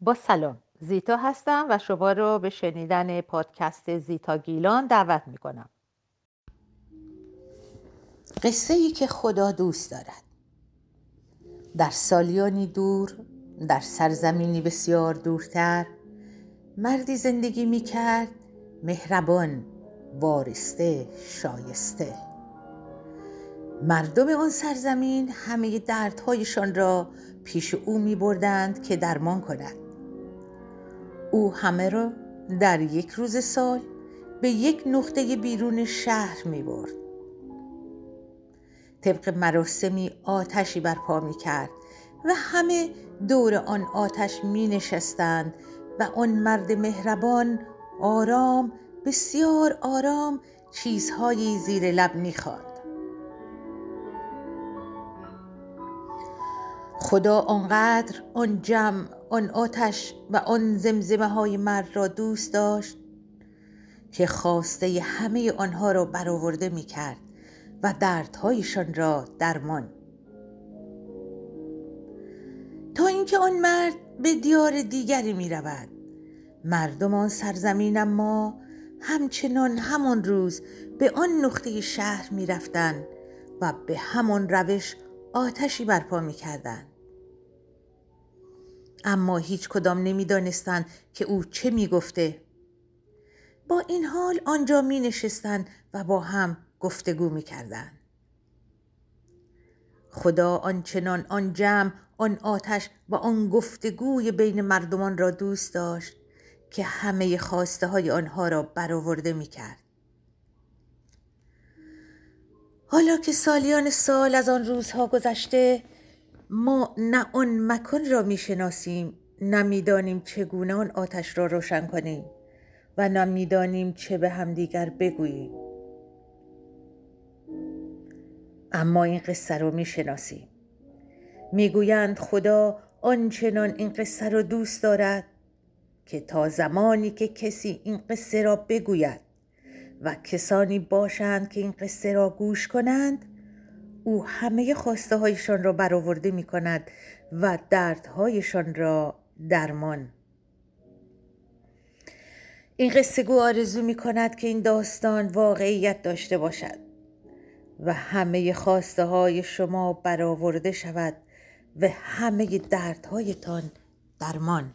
با سلام. زیتا هستم و شما رو به شنیدن پادکست زیتا گیلان دعوت می کنم قصه ای که خدا دوست دارد. در سالیانی دور در سرزمینی بسیار دورتر مردی زندگی می کرد مهربان وارسته شایسته. مردم آن سرزمین همه دردهایشان را پیش او می بردند که درمان کند. او همه را در یک روز سال به یک نقطه بیرون شهر می برد. طبق مراسمی آتشی برپا می کرد و همه دور آن آتش می نشستند و آن مرد مهربان آرام بسیار آرام چیزهایی زیر لب می خدا آنقدر آن جمع آن آتش و آن زمزمه های مرد را دوست داشت که خواسته همه آنها را برآورده می کرد و دردهایشان را درمان تا اینکه آن مرد به دیار دیگری می رود مردم آن سرزمین اما همچنان همان روز به آن نقطه شهر می رفتن و به همان روش آتشی برپا می کردن. اما هیچ کدام نمی دانستن که او چه می گفته. با این حال آنجا می نشستن و با هم گفتگو می کردن. خدا آنچنان آن جمع آن آتش و آن گفتگوی بین مردمان را دوست داشت که همه خواسته های آنها را برآورده می کرد. حالا که سالیان سال از آن روزها گذشته ما نه آن مکان را می‌شناسیم نه می‌دانیم چگونه آن آتش را روشن کنیم و نه می‌دانیم چه به همدیگر بگوییم. اما این قصه را می‌شناسیم. می‌گویند خدا آنچنان این قصه را دوست دارد که تا زمانی که کسی این قصه را بگوید و کسانی باشند که این قصه را گوش کنند او همه خواسته هایشان را برآورده می کند و دردهایشان را درمان. این قصه گو آرزو می کند که این داستان واقعیت داشته باشد و همه خواسته های شما برآورده شود و همه دردهایتان درمان.